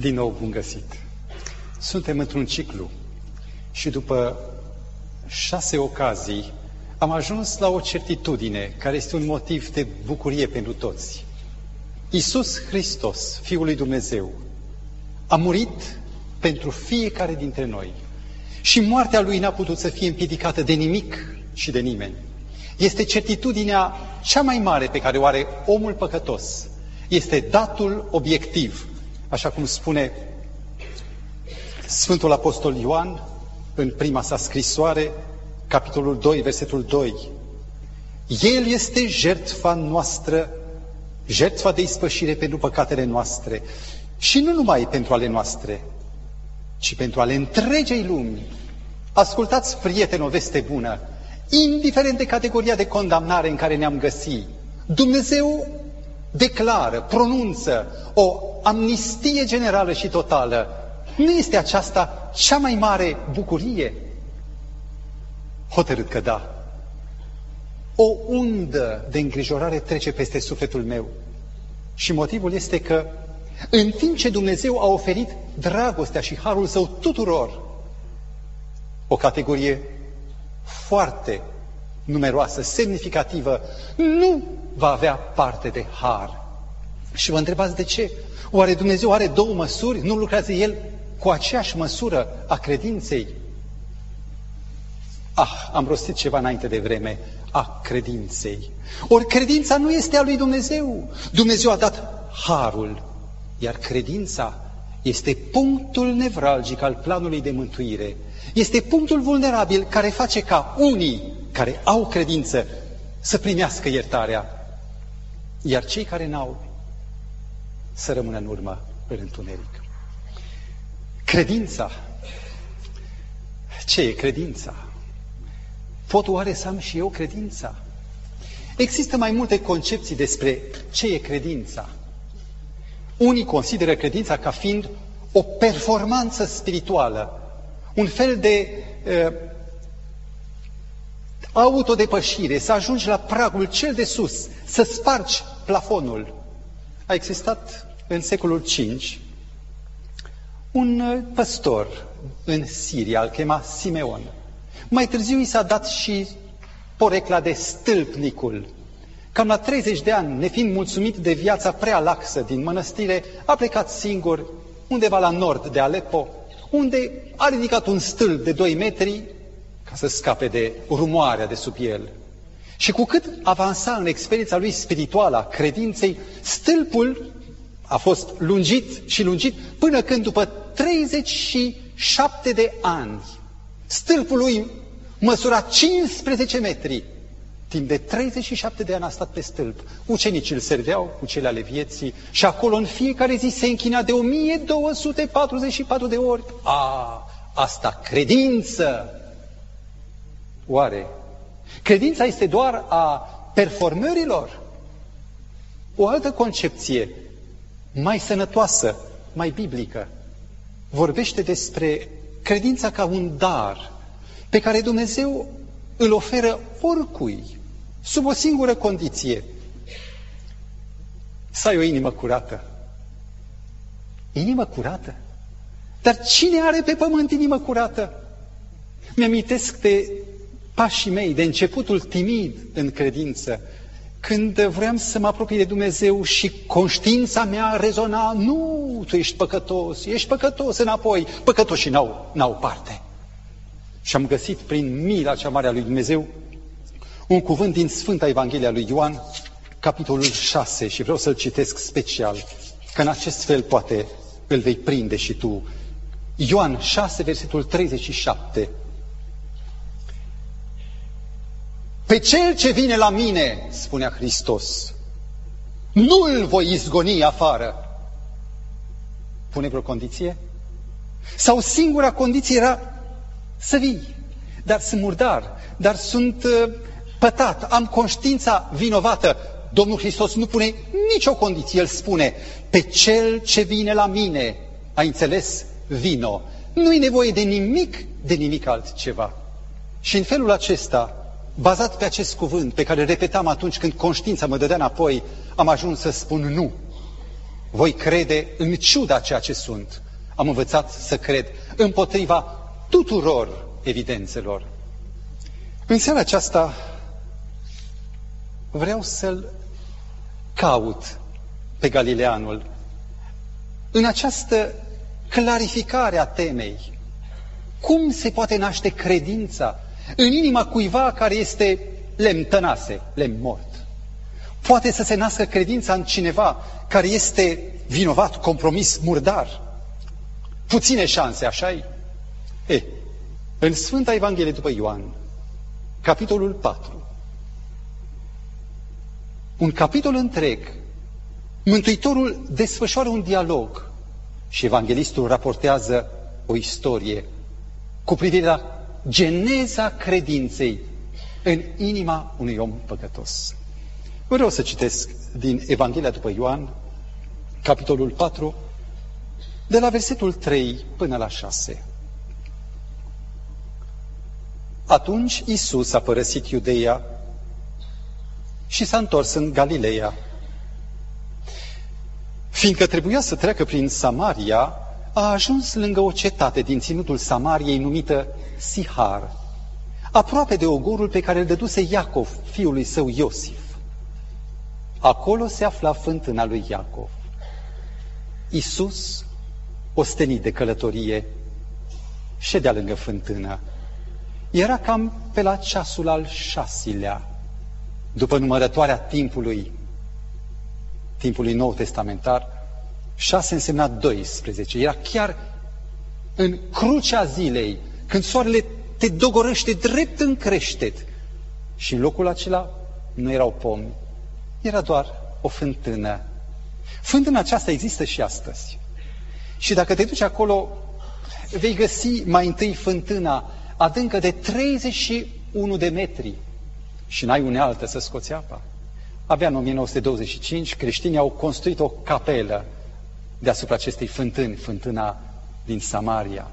Din nou bun găsit! Suntem într-un ciclu și după șase ocazii am ajuns la o certitudine care este un motiv de bucurie pentru toți. Isus Hristos, Fiul lui Dumnezeu, a murit pentru fiecare dintre noi și moartea Lui n-a putut să fie împiedicată de nimic și de nimeni. Este certitudinea cea mai mare pe care o are omul păcătos. Este datul obiectiv, așa cum spune Sfântul Apostol Ioan în prima sa scrisoare, capitolul 2, versetul 2. El este jertfa noastră, jertfa de ispășire pentru păcatele noastre și nu numai pentru ale noastre, ci pentru ale întregei lumi. Ascultați, prieteni, o veste bună, indiferent de categoria de condamnare în care ne-am găsit, Dumnezeu declară, pronunță o amnistie generală și totală. Nu este aceasta cea mai mare bucurie? Hotărât că da. O undă de îngrijorare trece peste sufletul meu. Și motivul este că în timp ce Dumnezeu a oferit dragostea și harul său tuturor, o categorie foarte numeroasă, semnificativă, nu va avea parte de har. Și vă întrebați de ce? Oare Dumnezeu are două măsuri? Nu lucrează El cu aceeași măsură a credinței? Ah, am rostit ceva înainte de vreme, a credinței. Ori credința nu este a lui Dumnezeu. Dumnezeu a dat harul, iar credința este punctul nevralgic al planului de mântuire. Este punctul vulnerabil care face ca unii care au credință să primească iertarea, iar cei care n-au să rămână în urmă în întuneric. Credința. Ce e credința? Pot oare să am și eu credința? Există mai multe concepții despre ce e credința. Unii consideră credința ca fiind o performanță spirituală, un fel de uh, autodepășire, să ajungi la pragul cel de sus, să spargi plafonul. A existat în secolul V un uh, păstor în Siria, îl chema Simeon. Mai târziu i s-a dat și porecla de stâlpnicul. Cam la 30 de ani, nefiind mulțumit de viața prea laxă din mănăstire, a plecat singur undeva la nord de Aleppo, unde a ridicat un stâlp de 2 metri ca să scape de rumoarea de sub el. Și cu cât avansa în experiența lui spirituală a credinței, stâlpul a fost lungit și lungit până când după 37 de ani, stâlpul lui măsura 15 metri. Timp de 37 de ani a stat pe stâlp. Ucenicii îl serveau cu cele ale vieții și acolo în fiecare zi se închina de 1244 de ori. A, asta credință! Oare credința este doar a performărilor? O altă concepție mai sănătoasă, mai biblică, vorbește despre credința ca un dar pe care Dumnezeu îl oferă oricui, sub o singură condiție, să ai o inimă curată. Inimă curată? Dar cine are pe pământ inimă curată? Mi-amintesc de pașii mei, de începutul timid în credință, când vreau să mă apropii de Dumnezeu și conștiința mea rezona, nu, tu ești păcătos, ești păcătos înapoi, păcătoșii n-au, n-au parte. Și am găsit prin mila cea mare a lui Dumnezeu un cuvânt din Sfânta Evanghelia lui Ioan, capitolul 6, și vreau să-l citesc special, că în acest fel poate îl vei prinde și tu. Ioan 6, versetul 37. Pe cel ce vine la mine, spunea Hristos, nu îl voi izgoni afară. Pune vreo condiție? Sau singura condiție era să vii. Dar sunt murdar, dar sunt uh, pătat, am conștiința vinovată. Domnul Hristos nu pune nicio condiție, El spune, pe cel ce vine la mine, ai înțeles? Vino. Nu-i nevoie de nimic, de nimic altceva. Și în felul acesta, bazat pe acest cuvânt pe care îl repetam atunci când conștiința mă dădea înapoi, am ajuns să spun nu. voi crede în ciuda ceea ce sunt. Am învățat să cred împotriva tuturor evidențelor. În seara aceasta vreau să-l caut pe Galileanul în această clarificare a temei. Cum se poate naște credința în inima cuiva care este lemn tănase, lemn mort? Poate să se nască credința în cineva care este vinovat, compromis, murdar. Puține șanse, așa -i? E, în Sfânta Evanghelie după Ioan, capitolul 4, un capitol întreg, Mântuitorul desfășoară un dialog și evanghelistul raportează o istorie cu privire la geneza credinței în inima unui om păcătos. Vreau să citesc din Evanghelia după Ioan, capitolul 4, de la versetul 3 până la 6. Atunci Isus a părăsit Iudeia și s-a întors în Galileea. Fiindcă trebuia să treacă prin Samaria, a ajuns lângă o cetate din ținutul Samariei numită Sihar, aproape de ogorul pe care îl dăduse Iacov, fiul lui său Iosif. Acolo se afla fântâna lui Iacov. Isus, ostenit de călătorie, ședea lângă fântână. Era cam pe la ceasul al șasilea, după numărătoarea timpului, timpului Nou Testamentar, șase însemna 12. Era chiar în crucea zilei, când soarele te dogorăște drept în creștet. Și în locul acela nu erau pomi, era doar o fântână. Fântâna aceasta există și astăzi. Și dacă te duci acolo, vei găsi mai întâi fântâna adâncă de 31 de metri și n-ai unealtă să scoți apa. Abia în 1925 creștinii au construit o capelă deasupra acestei fântâni, fântâna din Samaria.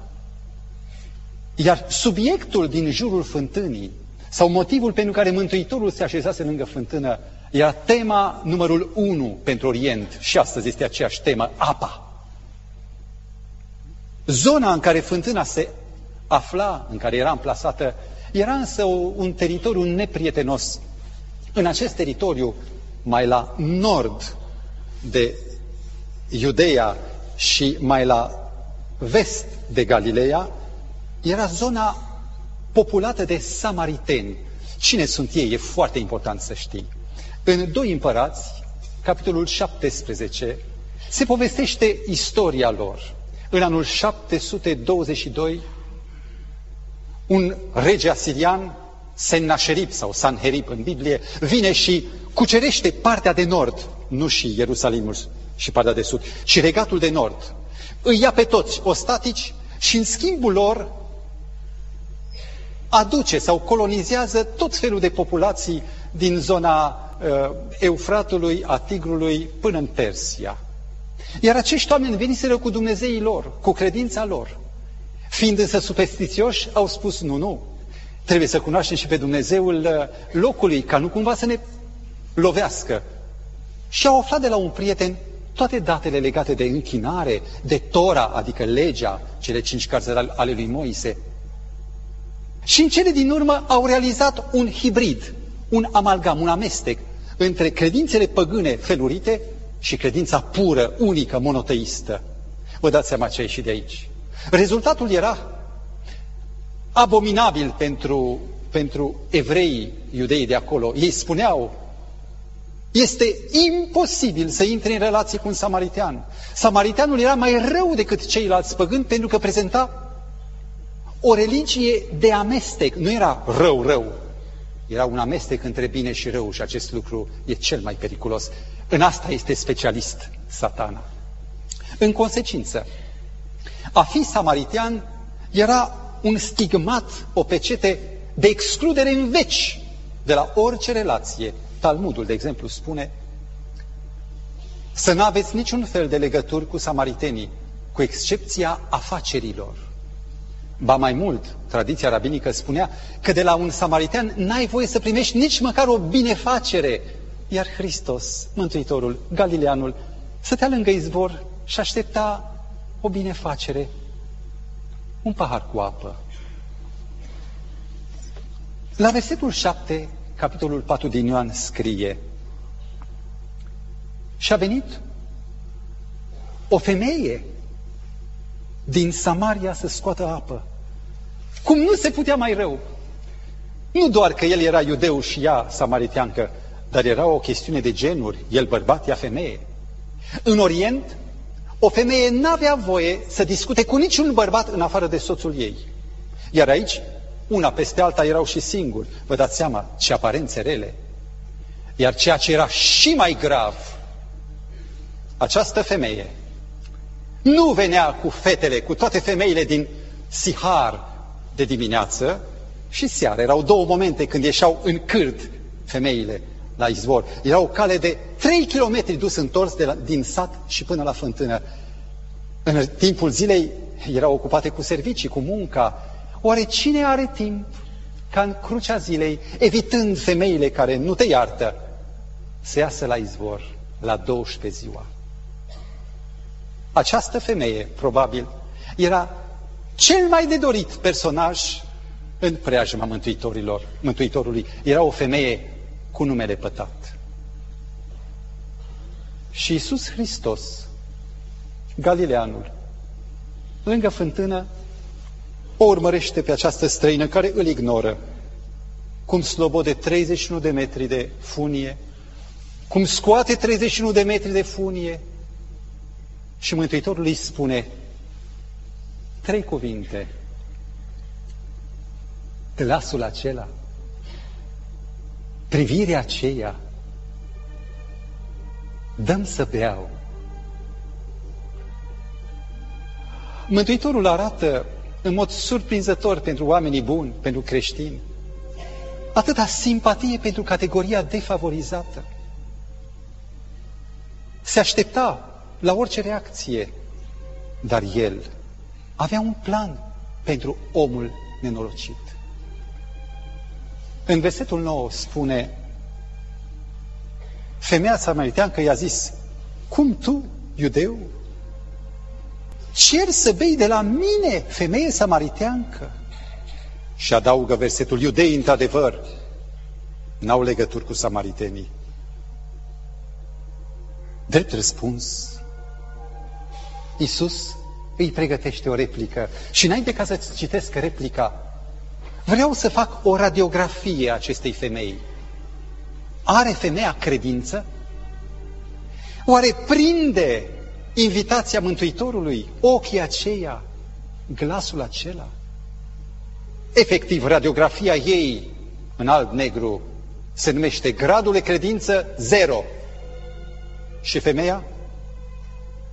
Iar subiectul din jurul fântânii, sau motivul pentru care Mântuitorul se așezase lângă fântână, era tema numărul unu pentru Orient și astăzi este aceeași temă, apa. Zona în care fântâna se afla, în care era amplasată, era însă un teritoriu neprietenos. În acest teritoriu, mai la nord de Iudeea și mai la vest de Galileea, era zona populată de samariteni. Cine sunt ei? E foarte important să știi. În Doi Împărați, capitolul 17, se povestește istoria lor. În anul 722, un rege asirian, Sennacherib sau Sanherib în Biblie, vine și cucerește partea de nord, nu și Ierusalimul și partea de sud, ci regatul de nord. Îi ia pe toți ostatici și în schimbul lor aduce sau colonizează tot felul de populații din zona uh, Eufratului, a Tigrului, până în Persia. Iar acești oameni veniseră cu Dumnezeii lor, cu credința lor. Fiind însă superstițioși, au spus, nu, nu, trebuie să cunoaștem și pe Dumnezeul uh, locului, ca nu cumva să ne lovească. Și au aflat de la un prieten toate datele legate de închinare, de Tora, adică legea, cele cinci cărți ale lui Moise. Și în cele din urmă au realizat un hibrid, un amalgam, un amestec între credințele păgâne felurite și credința pură, unică, monoteistă. Vă dați seama ce a ieșit de aici. Rezultatul era abominabil pentru, pentru evreii iudei de acolo. Ei spuneau, este imposibil să intri în relație cu un samaritean. Samariteanul era mai rău decât ceilalți păgâni pentru că prezenta o religie de amestec. Nu era rău, rău. Era un amestec între bine și rău și acest lucru e cel mai periculos. În asta este specialist satana. În consecință, a fi samaritean era un stigmat, o pecete de excludere în veci de la orice relație. Talmudul, de exemplu, spune să nu aveți niciun fel de legături cu samaritenii, cu excepția afacerilor. Ba mai mult, tradiția rabinică spunea că de la un samaritean n-ai voie să primești nici măcar o binefacere. Iar Hristos, Mântuitorul, Galileanul, stătea lângă izvor și aștepta o binefacere, un pahar cu apă. La versetul 7, capitolul 4 din Ioan scrie Și a venit o femeie din Samaria să scoată apă. Cum nu se putea mai rău. Nu doar că el era iudeu și ea samariteancă, dar era o chestiune de genuri, el bărbat, ea femeie. În Orient, o femeie n-avea voie să discute cu niciun bărbat în afară de soțul ei. Iar aici, una peste alta erau și singuri. Vă dați seama ce aparențe rele. Iar ceea ce era și mai grav, această femeie nu venea cu fetele, cu toate femeile din Sihar de dimineață și seară. Erau două momente când ieșeau în cârt femeile la izvor. Era o cale de 3 km dus întors de la, din sat și până la fântână. În timpul zilei erau ocupate cu servicii, cu munca. Oare cine are timp ca în crucea zilei, evitând femeile care nu te iartă, să iasă la izvor la 12 ziua? Această femeie, probabil, era cel mai de dorit personaj în preajma Mântuitorilor, Mântuitorului. Era o femeie cu numele pătat. Și Iisus Hristos, Galileanul, lângă fântână, o urmărește pe această străină care îl ignoră, cum slobode 31 de metri de funie, cum scoate 31 de metri de funie și Mântuitorul îi spune trei cuvinte. Glasul acela privirea aceea, dăm să beau. Mântuitorul arată în mod surprinzător pentru oamenii buni, pentru creștini, atâta simpatie pentru categoria defavorizată. Se aștepta la orice reacție, dar el avea un plan pentru omul nenorocit. În versetul 9 spune, femeia samariteancă i-a zis, cum tu, iudeu, cer să bei de la mine, femeie samariteancă? Și adaugă versetul, iudei, într-adevăr, n-au legături cu samaritenii. Drept răspuns, Iisus îi pregătește o replică. Și înainte ca să-ți citesc replica, Vreau să fac o radiografie a acestei femei. Are femeia credință? Oare prinde invitația Mântuitorului, ochii aceia, glasul acela? Efectiv, radiografia ei, în alb-negru, se numește gradul de credință zero. Și femeia?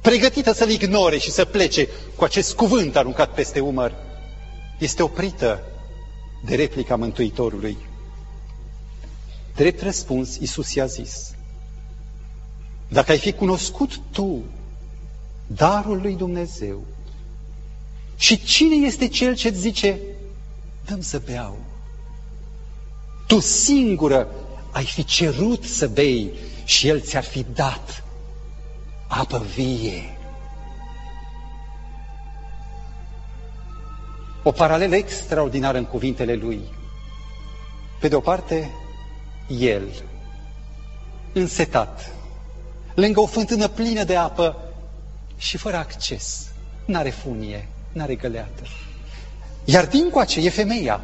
Pregătită să-l ignore și să plece cu acest cuvânt aruncat peste umăr, este oprită de replica Mântuitorului. Drept răspuns, Iisus i-a zis, dacă ai fi cunoscut tu darul lui Dumnezeu și cine este cel ce-ți zice, dăm să beau, tu singură ai fi cerut să bei și El ți-ar fi dat apă vie. o paralelă extraordinară în cuvintele lui. Pe de o parte, el, însetat, lângă o fântână plină de apă și fără acces, n-are funie, n-are găleată. Iar dincoace e femeia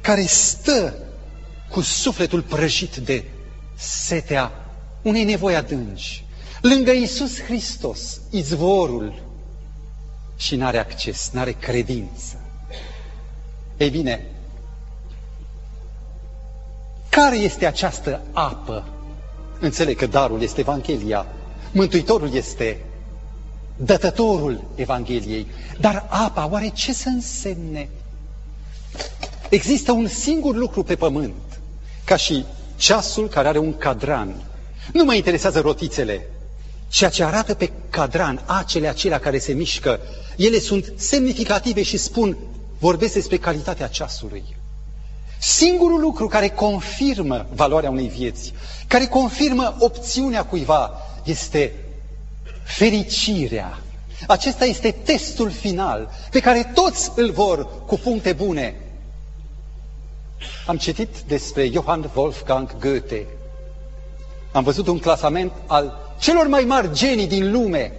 care stă cu sufletul prăjit de setea unei nevoi adânci, lângă Iisus Hristos, izvorul, și n-are acces, n-are credință. Ei bine, care este această apă? Înțeleg că darul este Evanghelia, Mântuitorul este dătătorul Evangheliei, dar apa, oare ce să însemne? Există un singur lucru pe pământ, ca și ceasul care are un cadran. Nu mă interesează rotițele. Ceea ce arată pe cadran, acele acelea care se mișcă, ele sunt semnificative și spun vorbesc despre calitatea ceasului. Singurul lucru care confirmă valoarea unei vieți, care confirmă opțiunea cuiva, este fericirea. Acesta este testul final pe care toți îl vor cu puncte bune. Am citit despre Johann Wolfgang Goethe. Am văzut un clasament al celor mai mari genii din lume.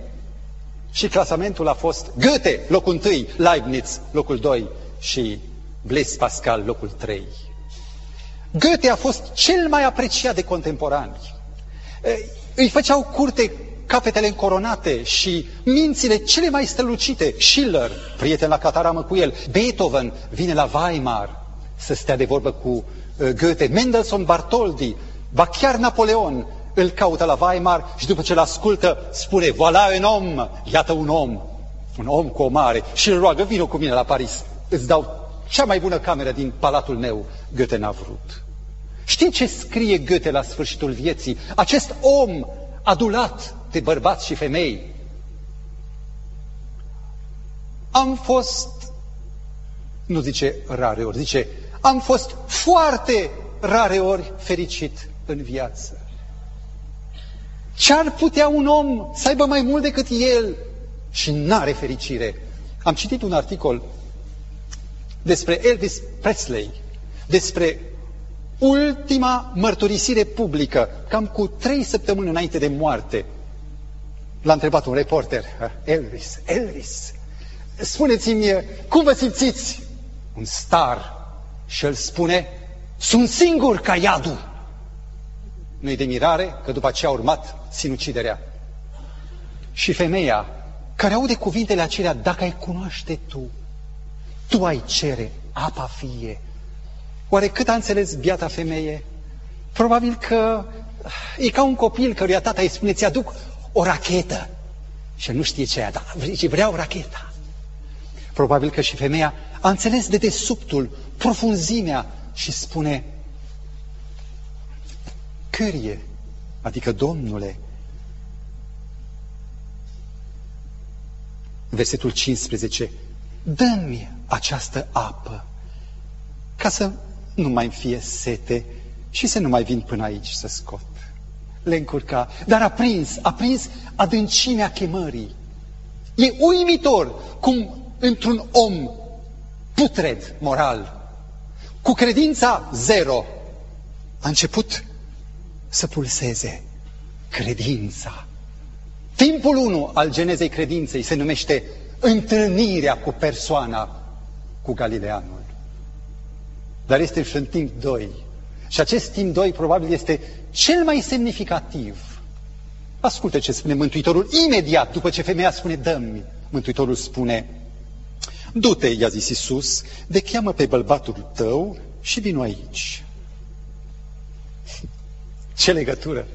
Și clasamentul a fost Goethe, locul 1, Leibniz, locul 2 și Blaise Pascal, locul 3. Goethe a fost cel mai apreciat de contemporani. Îi făceau curte capetele încoronate și mințile cele mai strălucite. Schiller, prieten la cataramă cu el, Beethoven vine la Weimar să stea de vorbă cu Goethe, Mendelssohn Bartoldi, ba chiar Napoleon îl caută la Weimar și după ce îl ascultă spune, voilà un om, iată un om, un om cu o mare și îl roagă, vină cu mine la Paris, îți dau cea mai bună cameră din palatul meu. Goethe n-a vrut. Știi ce scrie Goethe la sfârșitul vieții? Acest om adulat de bărbați și femei. Am fost, nu zice rare ori, zice, am fost foarte rare ori fericit în viață. Ce-ar putea un om să aibă mai mult decât el și n-are fericire? Am citit un articol despre Elvis Presley, despre ultima mărturisire publică, cam cu trei săptămâni înainte de moarte. L-a întrebat un reporter, Elvis, Elvis, spuneți-mi, cum vă simțiți? Un star. Și el spune, sunt singur ca iadul. Nu-i de mirare că după aceea a urmat sinuciderea. Și femeia care aude cuvintele acelea, dacă ai cunoaște tu, tu ai cere apa fie. Oare cât a înțeles biata femeie? Probabil că e ca un copil căruia tata îi spune, ți-aduc o rachetă. Și nu știe ce e, dar vreau racheta. Probabil că și femeia a înțeles de desubtul, profunzimea și spune, Cârie, adică Domnule. Versetul 15, dă-mi această apă ca să nu mai fie sete și să nu mai vin până aici să scot. Le încurca, dar a prins, a prins adâncimea chemării. E uimitor cum într-un om putred moral, cu credința zero, a început să pulseze credința. Timpul 1 al genezei credinței se numește întâlnirea cu persoana, cu Galileanul. Dar este și în timp 2. Și acest timp 2 probabil este cel mai semnificativ. Ascultă ce spune Mântuitorul imediat după ce femeia spune dă-mi. Mântuitorul spune Du-te, i-a zis Iisus, de cheamă pe bărbatul tău și vino aici. Ce legătură?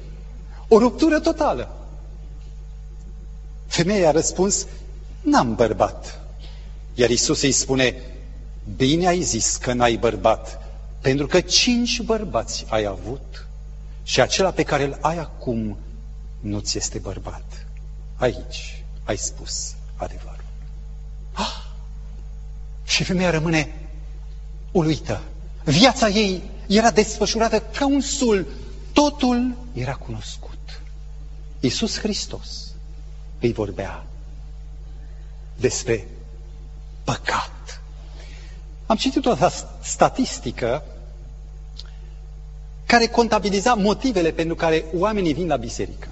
O ruptură totală. Femeia a răspuns, n-am bărbat. Iar Isus îi spune, bine ai zis că n-ai bărbat, pentru că cinci bărbați ai avut și acela pe care îl ai acum nu ți este bărbat. Aici ai spus adevărul. Ah! Și femeia rămâne uluită. Viața ei era desfășurată ca un sul Totul era cunoscut. Iisus Hristos îi vorbea despre păcat. Am citit o statistică care contabiliza motivele pentru care oamenii vin la biserică.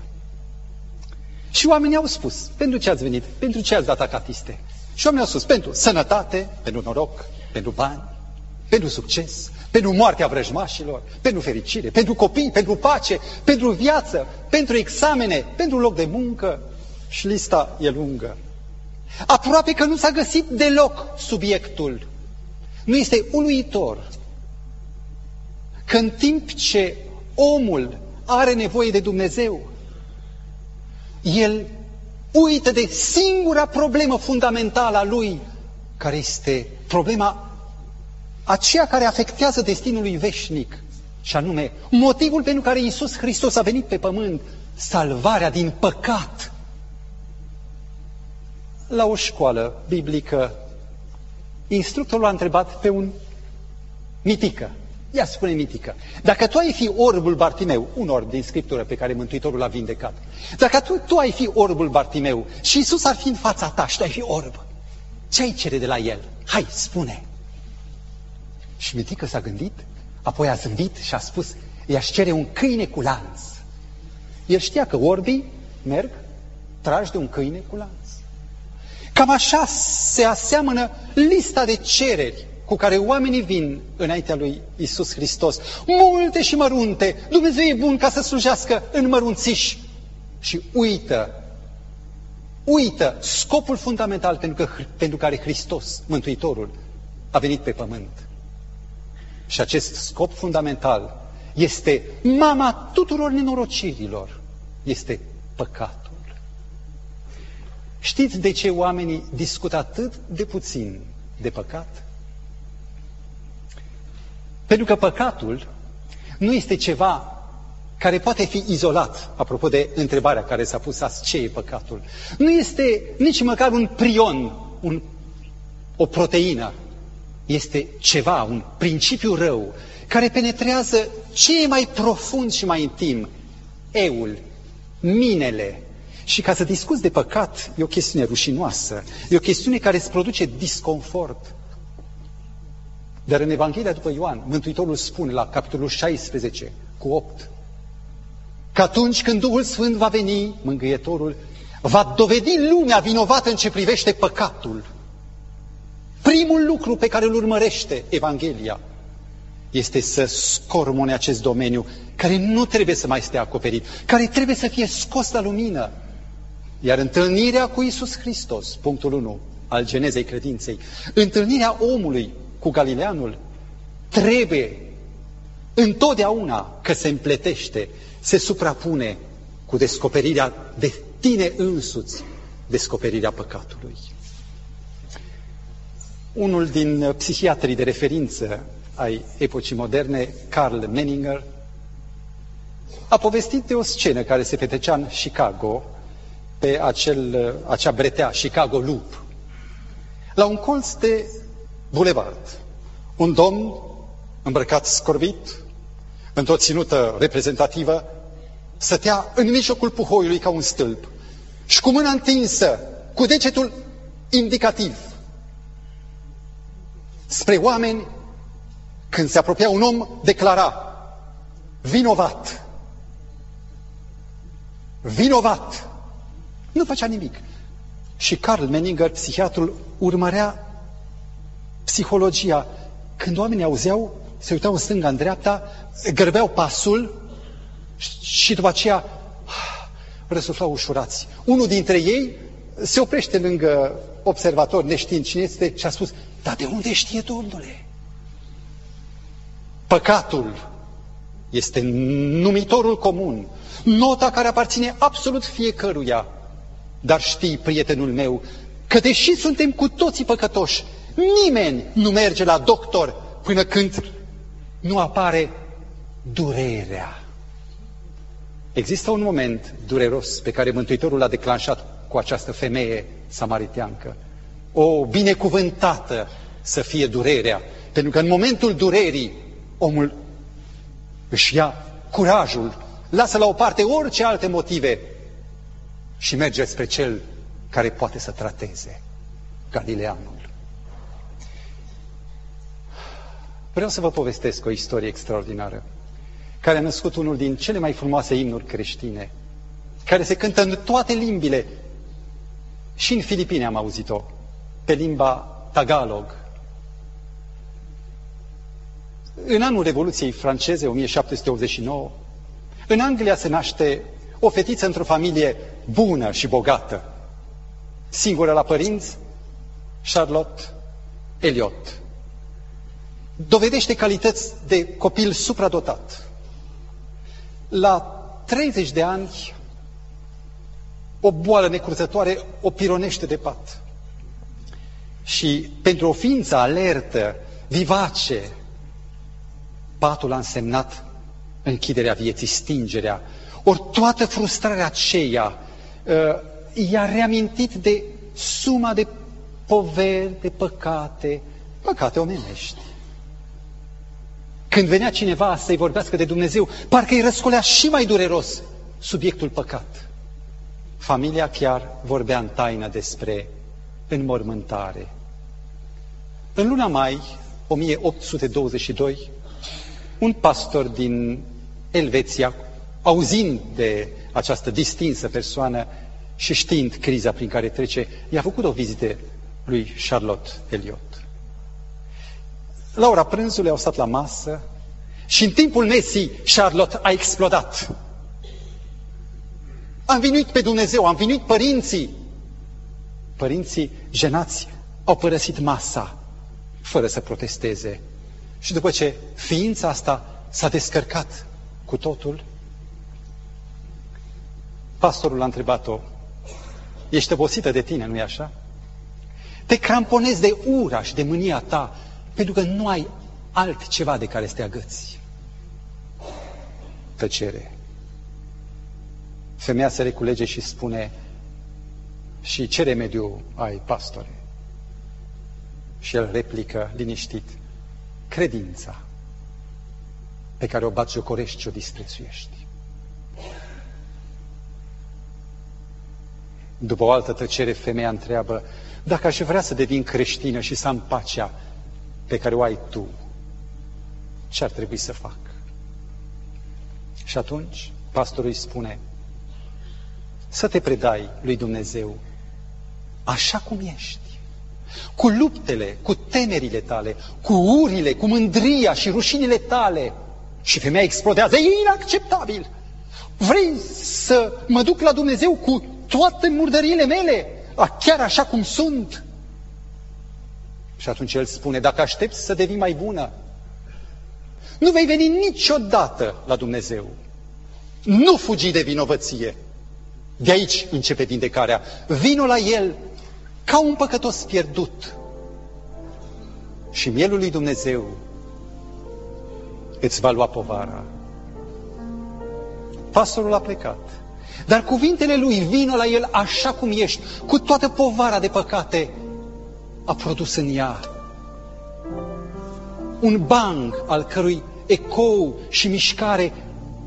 Și oamenii au spus, pentru ce ați venit? Pentru ce ați dat acatiste? Și oamenii au spus, pentru sănătate, pentru noroc, pentru bani, pentru succes, pentru moartea vrăjmașilor, pentru fericire, pentru copii, pentru pace, pentru viață, pentru examene, pentru loc de muncă și lista e lungă. Aproape că nu s-a găsit deloc subiectul. Nu este uluitor că în timp ce omul are nevoie de Dumnezeu, el uită de singura problemă fundamentală a lui, care este problema aceea care afectează destinul lui veșnic, și anume motivul pentru care Iisus Hristos a venit pe pământ, salvarea din păcat. La o școală biblică, instructorul a întrebat pe un mitică, Ia spune mitică, dacă tu ai fi orbul Bartimeu, un orb din Scriptură pe care Mântuitorul l-a vindecat, dacă tu, tu ai fi orbul Bartimeu și Isus ar fi în fața ta și tu ai fi orb, ce ai cere de la el? Hai, spune! Și mitică s-a gândit, apoi a zâmbit și a spus, i-aș cere un câine cu lanț. El știa că orbii merg trași de un câine cu lanț. Cam așa se aseamănă lista de cereri cu care oamenii vin înaintea lui Isus Hristos. Multe și mărunte. Dumnezeu e bun ca să slujească în mărunțiși. Și uită, uită scopul fundamental pentru, că, pentru care Hristos, Mântuitorul, a venit pe pământ. Și acest scop fundamental este mama tuturor nenorocirilor. Este păcatul. Știți de ce oamenii discută atât de puțin de păcat? Pentru că păcatul nu este ceva care poate fi izolat, apropo de întrebarea care s-a pus azi, ce e păcatul? Nu este nici măcar un prion, un, o proteină. Este ceva, un principiu rău, care penetrează ce e mai profund și mai intim, eul, minele. Și ca să discuți de păcat, e o chestiune rușinoasă, e o chestiune care îți produce disconfort. Dar în Evanghelia după Ioan, Mântuitorul spune la capitolul 16 cu 8 că atunci când Duhul Sfânt va veni, Mângâietorul, va dovedi lumea vinovată în ce privește păcatul. Primul lucru pe care îl urmărește Evanghelia este să scormone acest domeniu care nu trebuie să mai stea acoperit, care trebuie să fie scos la lumină. Iar întâlnirea cu Isus Hristos, punctul 1 al genezei credinței, întâlnirea omului cu Galileanul trebuie întotdeauna că se împletește, se suprapune cu descoperirea de tine însuți, descoperirea păcatului. Unul din psihiatrii de referință ai epocii moderne, Carl Menninger, a povestit de o scenă care se petrecea în Chicago, pe acel, acea bretea, Chicago Loop. La un colț de bulevard. Un domn îmbrăcat scorbit, într-o ținută reprezentativă, stătea în mijlocul puhoiului ca un stâlp și cu mâna întinsă, cu degetul indicativ, spre oameni, când se apropia un om, declara, vinovat, vinovat, nu făcea nimic. Și Carl Menninger, psihiatrul, urmărea psihologia. Când oamenii auzeau, se uitau în stânga, în dreapta, gărbeau pasul și după aceea răsuflau ușurați. Unul dintre ei se oprește lângă observator, neștiind cine este, și a spus, dar de unde știe Domnule? Păcatul este numitorul comun, nota care aparține absolut fiecăruia. Dar știi, prietenul meu, că deși suntem cu toții păcătoși, Nimeni nu merge la doctor până când nu apare durerea. Există un moment dureros pe care Mântuitorul l-a declanșat cu această femeie samariteancă. O binecuvântată să fie durerea, pentru că în momentul durerii omul își ia curajul, lasă la o parte orice alte motive și merge spre cel care poate să trateze, Galileanul. Vreau să vă povestesc o istorie extraordinară, care a născut unul din cele mai frumoase imnuri creștine, care se cântă în toate limbile. Și în Filipine am auzit-o, pe limba Tagalog. În anul Revoluției franceze, 1789, în Anglia se naște o fetiță într-o familie bună și bogată, singură la părinți, Charlotte Eliot dovedește calități de copil supradotat. La 30 de ani, o boală necurțătoare o pironește de pat. Și pentru o ființă alertă, vivace, patul a însemnat închiderea vieții, stingerea. Ori toată frustrarea aceea uh, i-a reamintit de suma de poveri, de păcate, păcate omenești Când venea cineva să-i vorbească de Dumnezeu, parcă îi răscolea și mai dureros subiectul păcat. Familia chiar vorbea în taină despre înmormântare. În luna mai 1822, un pastor din Elveția, auzind de această distinsă persoană și știind criza prin care trece, i-a făcut o vizită lui Charlotte Eliot. La ora prânzului au stat la masă și în timpul mesii Charlotte a explodat. Am vinuit pe Dumnezeu, am vinuit părinții. Părinții jenați au părăsit masa fără să protesteze. Și după ce ființa asta s-a descărcat cu totul, pastorul a întrebat-o, ești obosită de tine, nu-i așa? Te cramponezi de ura și de mânia ta, pentru că nu ai altceva de care să te agăți. Tăcere. Femeia se reculege și spune, și ce remediu ai, pastore? Și el replică, liniștit, credința pe care o batjocorești și o disprețuiești. După o altă tăcere, femeia întreabă, dacă aș vrea să devin creștină și să am pacea pe care o ai tu, ce ar trebui să fac? Și atunci pastorul îi spune, să te predai lui Dumnezeu așa cum ești, cu luptele, cu temerile tale, cu urile, cu mândria și rușinile tale. Și femeia explodează, e inacceptabil. Vrei să mă duc la Dumnezeu cu toate murdăriile mele, chiar așa cum sunt? Și atunci el spune, dacă aștepți să devii mai bună, nu vei veni niciodată la Dumnezeu. Nu fugi de vinovăție. De aici începe vindecarea. Vino la El ca un păcătos pierdut. Și mielul lui Dumnezeu îți va lua povara. Pastorul a plecat. Dar cuvintele lui, vină la el așa cum ești, cu toată povara de păcate, a produs în ea un bang al cărui ecou și mișcare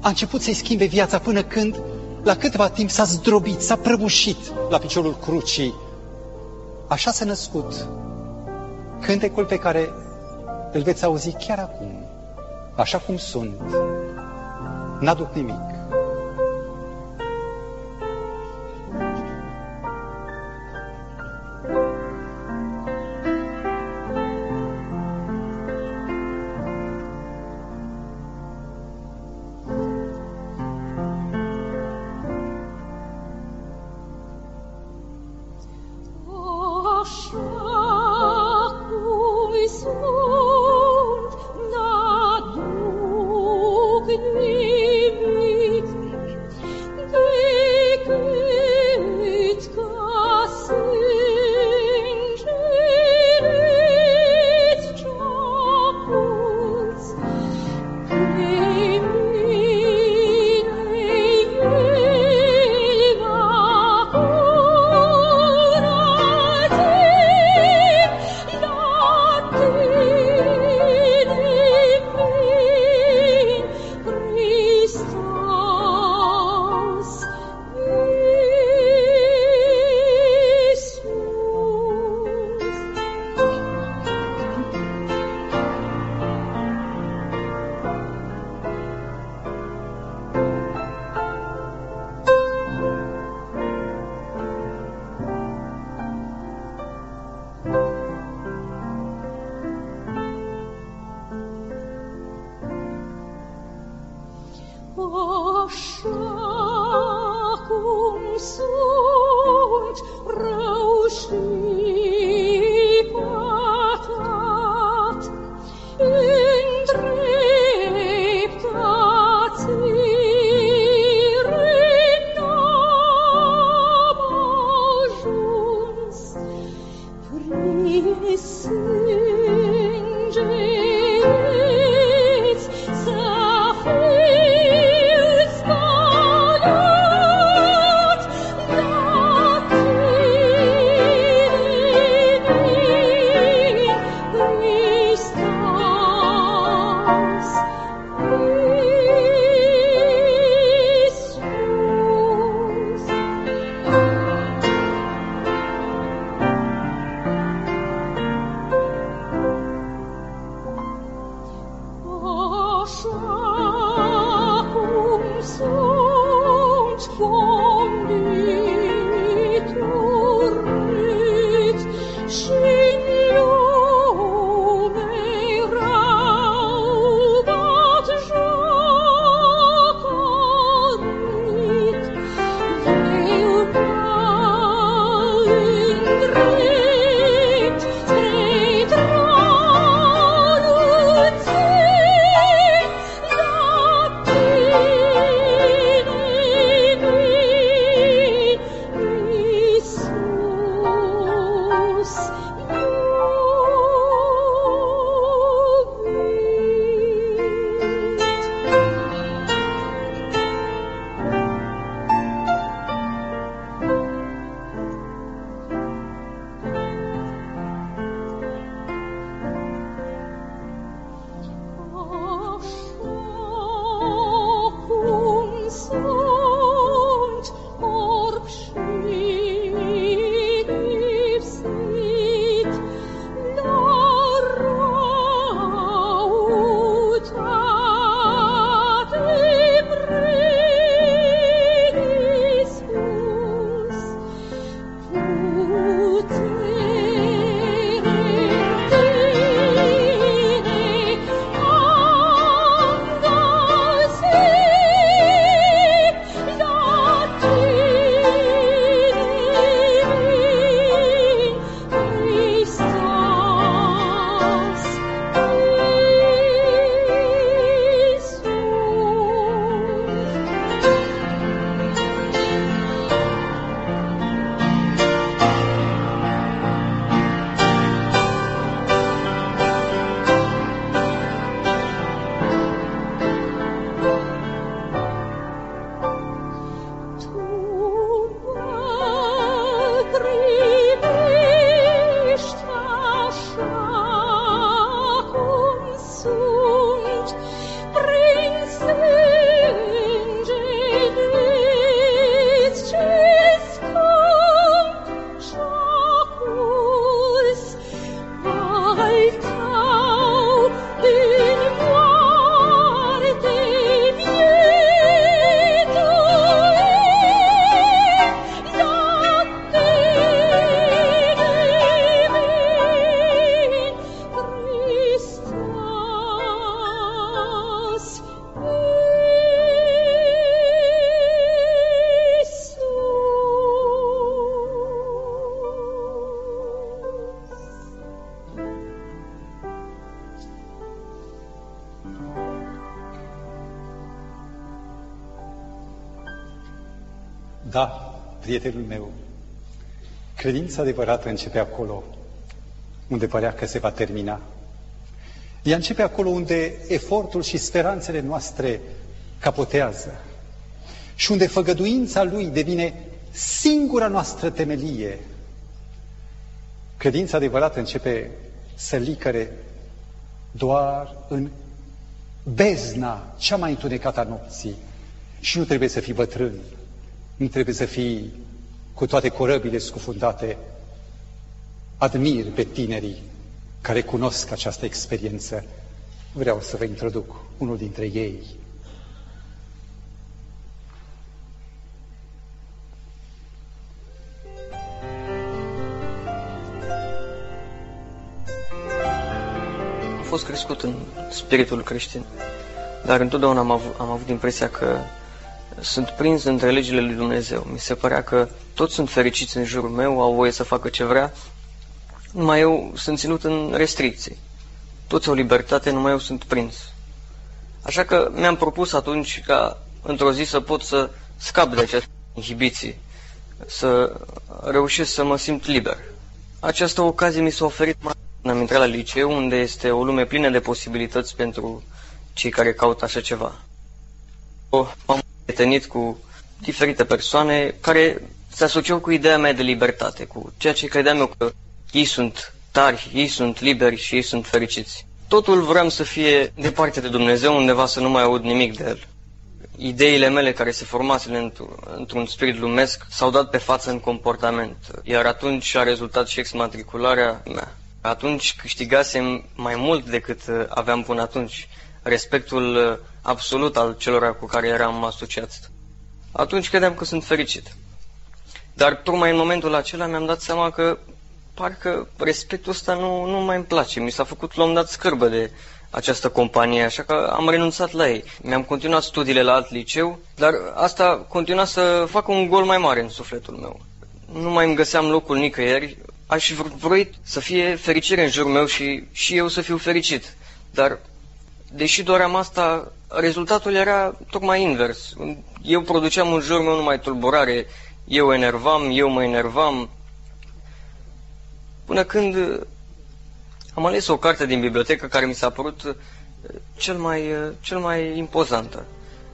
a început să-i schimbe viața până când, la câteva timp, s-a zdrobit, s-a prăbușit la piciorul crucii. Așa s-a născut cântecul pe care îl veți auzi chiar acum, așa cum sunt. N-aduc nimic. Da, prietenul meu, credința adevărată începe acolo unde părea că se va termina. Ea începe acolo unde efortul și speranțele noastre capotează și unde făgăduința lui devine singura noastră temelie. Credința adevărată începe să licăre doar în bezna cea mai întunecată a nopții și nu trebuie să fii bătrân, nu trebuie să fii cu toate corăbile scufundate. Admir pe tinerii care cunosc această experiență. Vreau să vă introduc unul dintre ei. Am fost crescut în spiritul creștin, dar întotdeauna am avut, am avut impresia că sunt prins între legile lui Dumnezeu. Mi se părea că toți sunt fericiți în jurul meu, au voie să facă ce vrea, numai eu sunt ținut în restricții. Toți au libertate, numai eu sunt prins. Așa că mi-am propus atunci ca într-o zi să pot să scap de aceste inhibiții, să reușesc să mă simt liber. Această ocazie mi s-a oferit mai am intrat la liceu, unde este o lume plină de posibilități pentru cei care caută așa ceva. M-am prietenit cu diferite persoane care se asociau cu ideea mea de libertate, cu ceea ce credeam eu că ei sunt tari, ei sunt liberi și ei sunt fericiți. Totul vreau să fie departe de Dumnezeu, undeva să nu mai aud nimic de El. Ideile mele care se formaseră într-un spirit lumesc s-au dat pe față în comportament, iar atunci a rezultat și exmatricularea mea. Atunci câștigasem mai mult decât aveam până atunci respectul uh, absolut al celor cu care eram asociați. Atunci credeam că sunt fericit. Dar tocmai în momentul acela mi-am dat seama că parcă respectul ăsta nu, nu mai îmi place. Mi s-a făcut la un dat scârbă de această companie, așa că am renunțat la ei. Mi-am continuat studiile la alt liceu, dar asta continua să facă un gol mai mare în sufletul meu. Nu mai îmi găseam locul nicăieri, aș fi vrut să fie fericire în jurul meu și, și eu să fiu fericit. Dar deși doream asta, rezultatul era tocmai invers. Eu produceam în jurul meu numai tulburare, eu enervam, eu mă enervam. Până când uh, am ales o carte din bibliotecă care mi s-a părut uh, cel mai, uh, cel mai impozantă.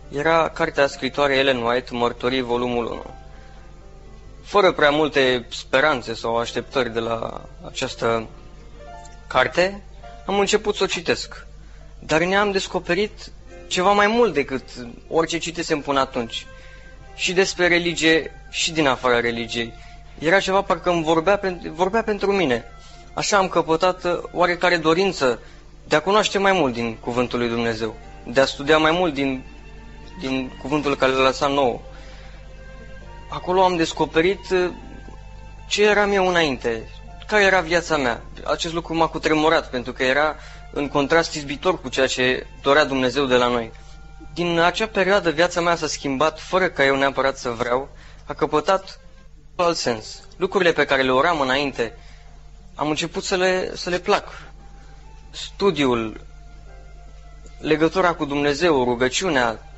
Era cartea scritoare Ellen White, Mărturii, volumul 1. Fără prea multe speranțe sau așteptări de la această carte, am început să o citesc. Dar ne-am descoperit ceva mai mult decât orice citesem până atunci. Și despre religie și din afara religiei. Era ceva parcă îmi vorbea, vorbea pentru mine. Așa am căpătat uh, oarecare dorință de a cunoaște mai mult din Cuvântul lui Dumnezeu, de a studia mai mult din, din Cuvântul care l-a lăsat nou. Acolo am descoperit uh, ce eram eu înainte, care era viața mea. Acest lucru m-a cutremurat, pentru că era în contrast izbitor cu ceea ce dorea Dumnezeu de la noi. Din acea perioadă, viața mea s-a schimbat fără ca eu neapărat să vreau, a căpătat alt sens. Lucrurile pe care le oram înainte, am început să le, să le plac. Studiul, legătura cu Dumnezeu, rugăciunea,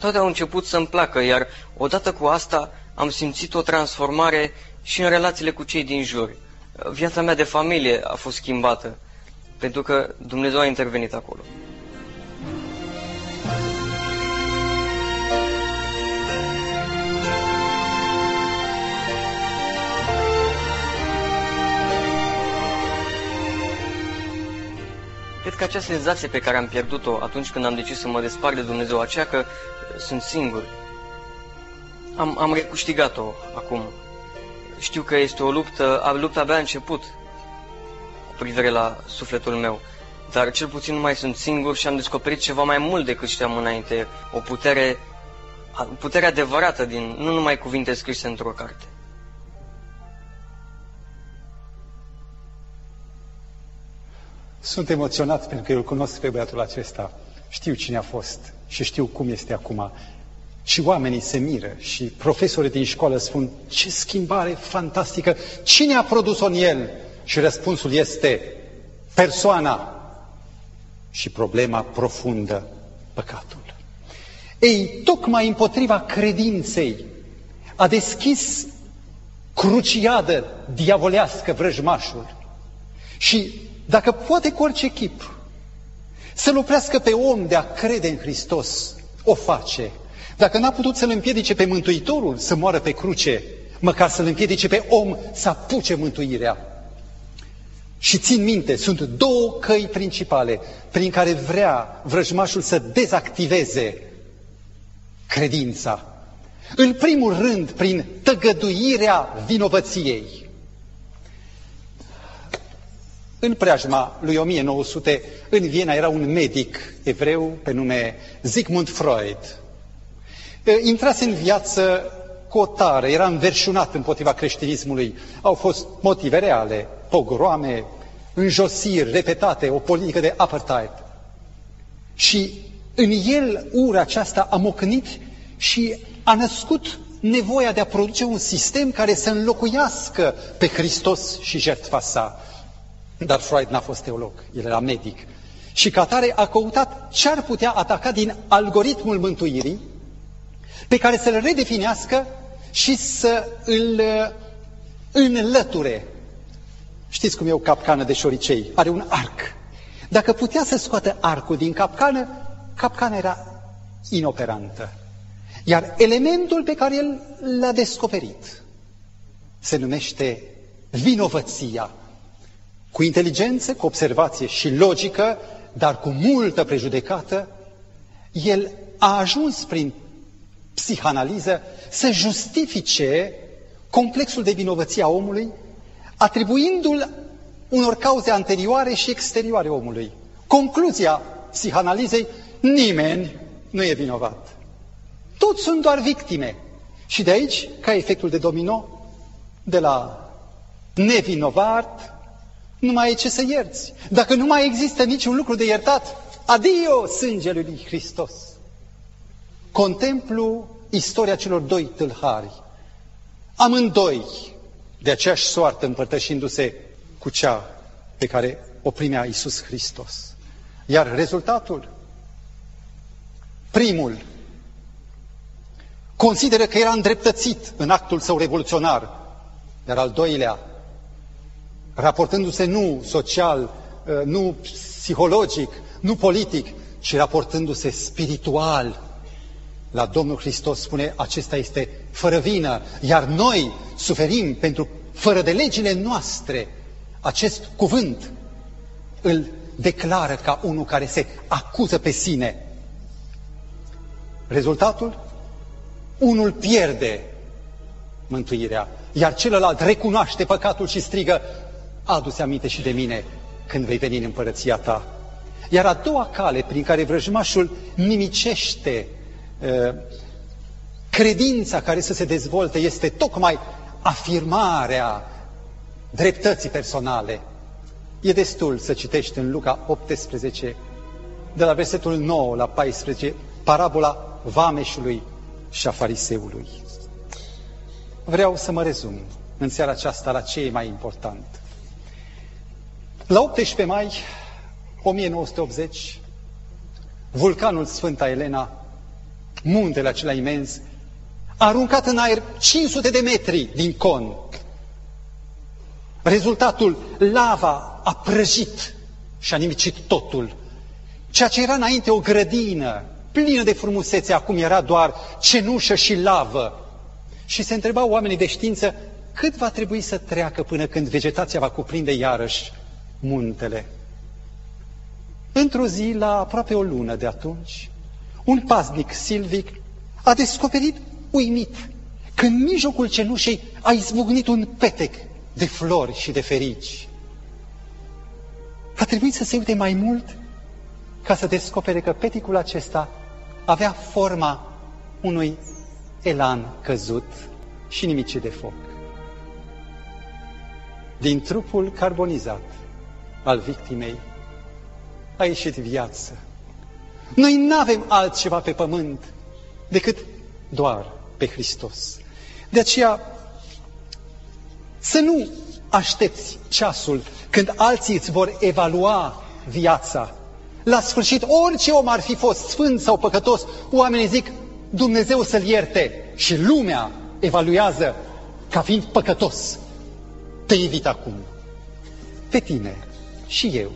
toate au început să-mi placă, iar odată cu asta am simțit o transformare și în relațiile cu cei din jur. Viața mea de familie a fost schimbată, pentru că Dumnezeu a intervenit acolo. Cred că acea senzație pe care am pierdut-o atunci când am decis să mă despart de Dumnezeu, aceea că sunt singur, am, am recâștigat-o acum. Știu că este o luptă, a lupta abia a început cu privire la sufletul meu, dar cel puțin nu mai sunt singur și am descoperit ceva mai mult decât știam înainte, o putere, o putere adevărată din nu numai cuvinte scrise într-o carte. Sunt emoționat pentru că eu îl cunosc pe băiatul acesta. Știu cine a fost și știu cum este acum. Și oamenii se miră și profesorii din școală spun ce schimbare fantastică, cine a produs-o în el? Și răspunsul este persoana și problema profundă, păcatul. Ei, tocmai împotriva credinței a deschis cruciadă diavolească vrăjmașul și dacă poate cu orice chip să-l oprească pe om de a crede în Hristos, o face. Dacă n-a putut să-l împiedice pe Mântuitorul să moară pe cruce, măcar să-l împiedice pe om să apuce mântuirea. Și țin minte, sunt două căi principale prin care vrea vrăjmașul să dezactiveze credința. În primul rând, prin tăgăduirea vinovăției. În preajma lui 1900, în Viena era un medic evreu pe nume Sigmund Freud. Intrase în viață cu o tare, era înverșunat împotriva creștinismului. Au fost motive reale, pogroame, înjosiri repetate, o politică de apartheid. Și în el ura aceasta a mocnit și a născut nevoia de a produce un sistem care să înlocuiască pe Hristos și jertfa sa. Dar Freud n-a fost teolog, el era medic. Și ca tare a căutat ce ar putea ataca din algoritmul mântuirii, pe care să-l redefinească și să îl înlăture. Știți cum e o capcană de șoricei? Are un arc. Dacă putea să scoată arcul din capcană, capcana era inoperantă. Iar elementul pe care el l-a descoperit se numește vinovăția cu inteligență, cu observație și logică, dar cu multă prejudecată, el a ajuns prin psihanaliză să justifice complexul de vinovăție a omului, atribuindu-l unor cauze anterioare și exterioare omului. Concluzia psihanalizei, nimeni nu e vinovat. Toți sunt doar victime. Și de aici, ca efectul de domino, de la nevinovat nu mai e ce să ierți. Dacă nu mai există niciun lucru de iertat, adio sângele lui Hristos. Contemplu istoria celor doi tâlhari. Amândoi de aceeași soartă împărtășindu-se cu cea pe care o primea Iisus Hristos. Iar rezultatul? Primul consideră că era îndreptățit în actul său revoluționar, iar al doilea raportându-se nu social, uh, nu psihologic, nu politic, ci raportându-se spiritual la Domnul Hristos, spune, acesta este fără vină, iar noi suferim pentru fără de legile noastre. Acest cuvânt îl declară ca unul care se acuză pe sine. Rezultatul? Unul pierde mântuirea, iar celălalt recunoaște păcatul și strigă, adu-se aminte și de mine când vei veni în împărăția ta. Iar a doua cale prin care vrăjmașul nimicește uh, credința care să se dezvolte este tocmai afirmarea dreptății personale. E destul să citești în Luca 18, de la versetul 9 la 14, parabola vameșului și a fariseului. Vreau să mă rezum în seara aceasta la ce e mai important. La 18 mai 1980, vulcanul Sfânta Elena, muntele acela imens, a aruncat în aer 500 de metri din con. Rezultatul, lava a prăjit și a nimicit totul. Ceea ce era înainte o grădină plină de frumusețe, acum era doar cenușă și lavă. Și se întrebau oamenii de știință cât va trebui să treacă până când vegetația va cuprinde iarăși muntele. Într-o zi, la aproape o lună de atunci, un paznic silvic a descoperit uimit că în mijlocul cenușei a izbucnit un petec de flori și de ferici. A trebuit să se uite mai mult ca să descopere că peticul acesta avea forma unui elan căzut și nimicit de foc. Din trupul carbonizat al victimei a ieșit viață. Noi nu avem altceva pe pământ decât doar pe Hristos. De aceea, să nu aștepți ceasul când alții îți vor evalua viața. La sfârșit, orice om ar fi fost sfânt sau păcătos, oamenii zic, Dumnezeu să-l ierte și lumea evaluează ca fiind păcătos. Te invit acum, pe tine și eu,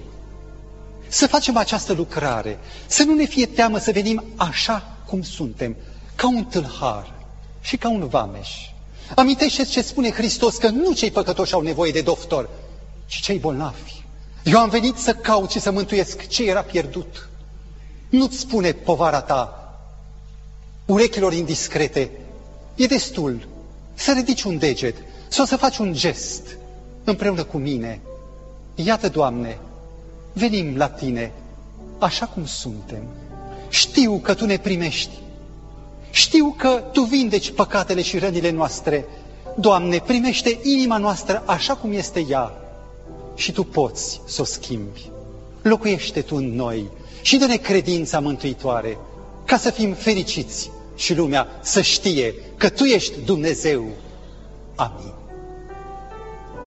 să facem această lucrare, să nu ne fie teamă să venim așa cum suntem, ca un tâlhar și ca un vameș. amintește ce spune Hristos, că nu cei păcătoși au nevoie de doctor, ci cei bolnavi. Eu am venit să caut și să mântuiesc ce era pierdut. Nu-ți spune povara ta urechilor indiscrete, e destul să ridici un deget sau să faci un gest împreună cu mine. Iată, Doamne, venim la Tine așa cum suntem. Știu că Tu ne primești. Știu că Tu vindeci păcatele și rănile noastre. Doamne, primește inima noastră așa cum este ea și Tu poți să o schimbi. Locuiește Tu în noi și dă-ne credința mântuitoare ca să fim fericiți și lumea să știe că Tu ești Dumnezeu. Amin.